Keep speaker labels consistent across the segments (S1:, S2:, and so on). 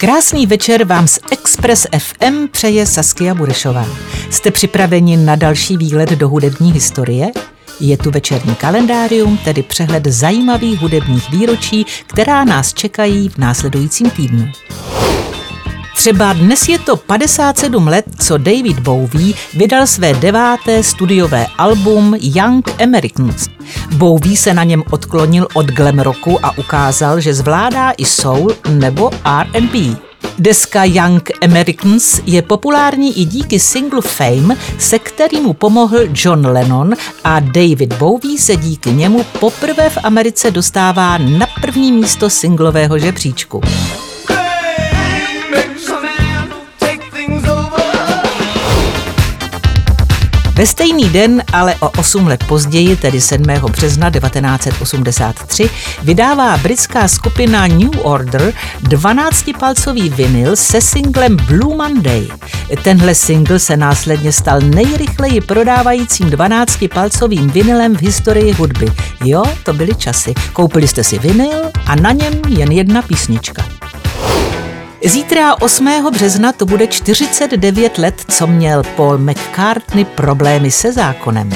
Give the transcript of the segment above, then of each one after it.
S1: Krásný večer vám z Express FM přeje Saskia Burešová. Jste připraveni na další výlet do hudební historie? Je tu večerní kalendárium, tedy přehled zajímavých hudebních výročí, která nás čekají v následujícím týdnu. Třeba dnes je to 57 let, co David Bowie vydal své deváté studiové album Young Americans. Bowie se na něm odklonil od glam rocku a ukázal, že zvládá i soul nebo R&B. Deska Young Americans je populární i díky singlu Fame, se kterým mu pomohl John Lennon a David Bowie se díky němu poprvé v Americe dostává na první místo singlového žebříčku. Ve stejný den, ale o 8 let později, tedy 7. března 1983, vydává britská skupina New Order 12-palcový vinyl se singlem Blue Monday. Tenhle single se následně stal nejrychleji prodávajícím 12-palcovým vinylem v historii hudby. Jo, to byly časy. Koupili jste si vinyl a na něm jen jedna písnička. Zítra 8. března to bude 49 let, co měl Paul McCartney problémy se zákonem.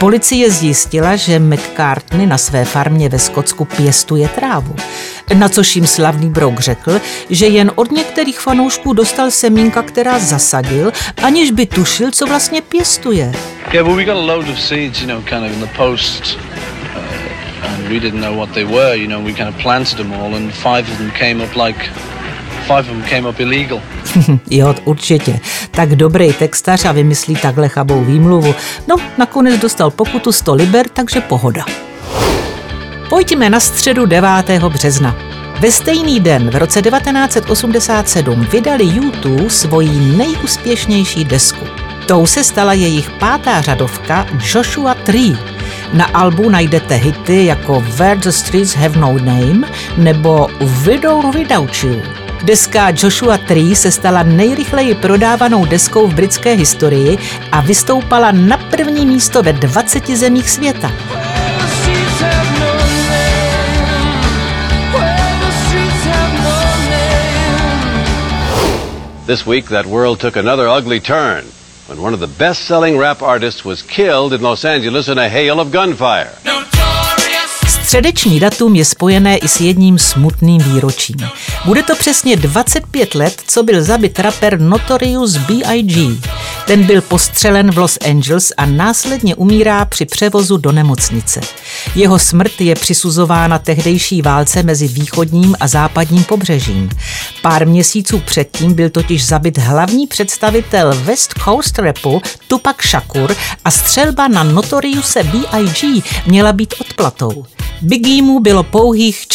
S1: Policie zjistila, že McCartney na své farmě ve Skotsku pěstuje trávu. Na což jim slavný Brouk řekl, že jen od některých fanoušků dostal semínka, která zasadil, aniž by tušil, co vlastně pěstuje. Yeah, well, we got a load of seeds, you know, kind of in the post. Uh, and we didn't know what they were, you know, we kind of planted them all and five of them came up like jo, určitě. Tak dobrý textař a vymyslí takhle chabou výmluvu. No, nakonec dostal pokutu 100 liber, takže pohoda. Pojďme na středu 9. března. Ve stejný den v roce 1987 vydali YouTube svoji nejúspěšnější desku. Tou se stala jejich pátá řadovka Joshua Tree. Na albu najdete hity jako Where the Streets Have No Name nebo Widow Without You. Deska Joshua Tree se stala nejrychleji prodávanou deskou v britské historii a vystoupala na první místo ve 20 zemích světa. This week, that world took another ugly turn when one of the best selling rap artists was killed in Los Angeles in a hail of gunfire. No Středeční datum je spojené i s jedním smutným výročím. Bude to přesně 25 let, co byl zabit rapper Notorious B.I.G. Ten byl postřelen v Los Angeles a následně umírá při převozu do nemocnice. Jeho smrt je přisuzována tehdejší válce mezi východním a západním pobřežím. Pár měsíců předtím byl totiž zabit hlavní představitel West Coast rapu Tupac Shakur a střelba na Notoriuse B.I.G. měla být odplatou. Biggie mu bylo pouhých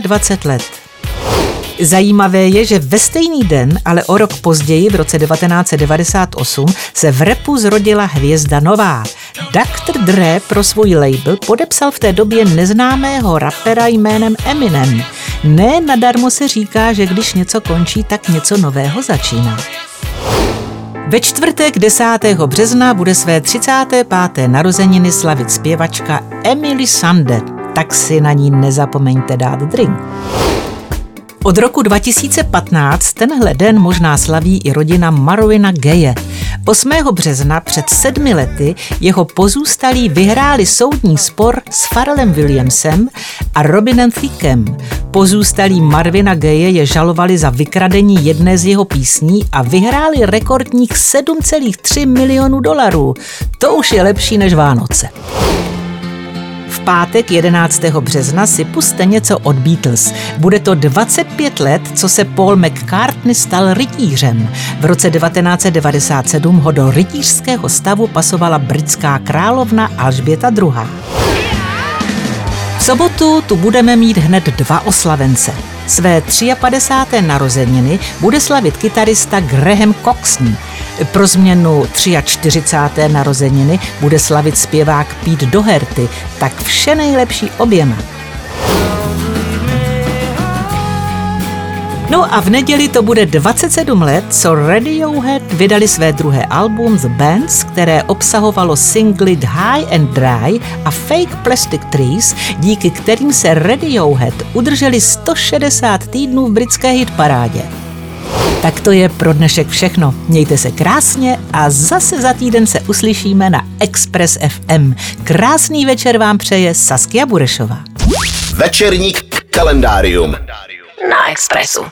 S1: 24 let. Zajímavé je, že ve stejný den, ale o rok později, v roce 1998, se v repu zrodila hvězda nová. Dr. Dre pro svůj label podepsal v té době neznámého rapera jménem Eminem. Ne nadarmo se říká, že když něco končí, tak něco nového začíná. Ve čtvrtek 10. března bude své 35. narozeniny slavit zpěvačka Emily Sande, tak si na ní nezapomeňte dát drink. Od roku 2015 tenhle den možná slaví i rodina Marvina Gaye. 8. března před sedmi lety jeho pozůstalí vyhráli soudní spor s Farrellem Williamsem a Robinem Thickem. Pozůstalí Marvina Gaye je žalovali za vykradení jedné z jeho písní a vyhráli rekordních 7,3 milionů dolarů. To už je lepší než Vánoce pátek 11. března si puste něco od Beatles. Bude to 25 let, co se Paul McCartney stal rytířem. V roce 1997 ho do rytířského stavu pasovala britská královna Alžběta II. V sobotu tu budeme mít hned dva oslavence. Své 53. narozeniny bude slavit kytarista Graham Coxon. Pro změnu 43. narozeniny bude slavit zpěvák Pete Doherty, tak vše nejlepší oběma. No a v neděli to bude 27 let, co Radiohead vydali své druhé album The Bands, které obsahovalo singly High and Dry a Fake Plastic Trees, díky kterým se Radiohead udrželi 160 týdnů v britské hitparádě. Tak to je pro dnešek všechno. Mějte se krásně a zase za týden se uslyšíme na Express FM. Krásný večer vám přeje Saskia Burešová.
S2: Večerník kalendárium
S1: na Expressu.